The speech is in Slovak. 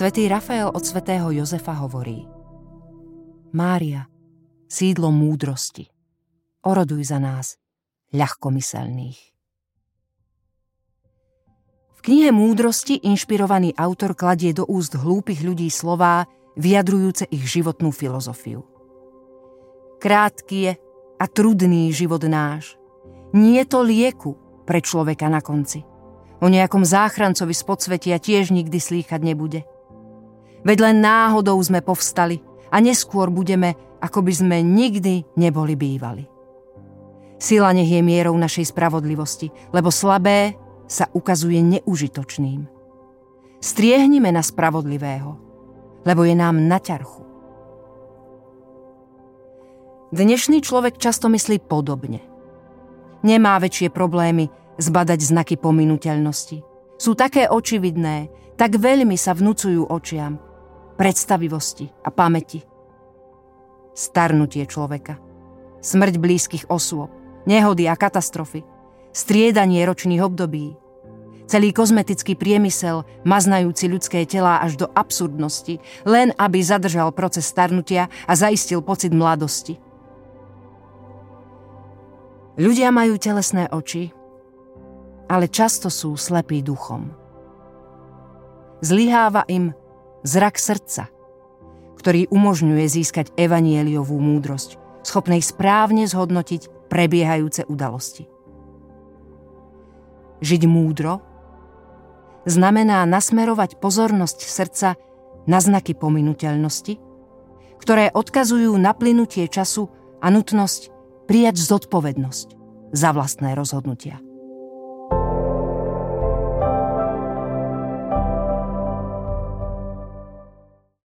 Svetý Rafael od svätého Jozefa hovorí Mária, sídlo múdrosti, oroduj za nás, ľahkomyselných. V knihe Múdrosti inšpirovaný autor kladie do úst hlúpych ľudí slová, vyjadrujúce ich životnú filozofiu. Krátky je a trudný život náš. Nie to lieku pre človeka na konci. O nejakom záchrancovi z podsvetia tiež nikdy slýchať nebude. Veď len náhodou sme povstali a neskôr budeme, ako by sme nikdy neboli bývali. Sila nech je mierou našej spravodlivosti, lebo slabé sa ukazuje neužitočným. Striehnime na spravodlivého, lebo je nám na ťarchu. Dnešný človek často myslí podobne. Nemá väčšie problémy zbadať znaky pominuteľnosti. Sú také očividné, tak veľmi sa vnúcujú očiam, predstavivosti a pamäti. Starnutie človeka, smrť blízkych osôb, nehody a katastrofy, striedanie ročných období, celý kozmetický priemysel, maznajúci ľudské telá až do absurdnosti, len aby zadržal proces starnutia a zaistil pocit mladosti – Ľudia majú telesné oči, ale často sú slepí duchom. Zlyháva im zrak srdca, ktorý umožňuje získať evanieliovú múdrosť, schopnej správne zhodnotiť prebiehajúce udalosti. Žiť múdro znamená nasmerovať pozornosť srdca na znaky pominuteľnosti, ktoré odkazujú na plynutie času a nutnosť prijať zodpovednosť za vlastné rozhodnutia.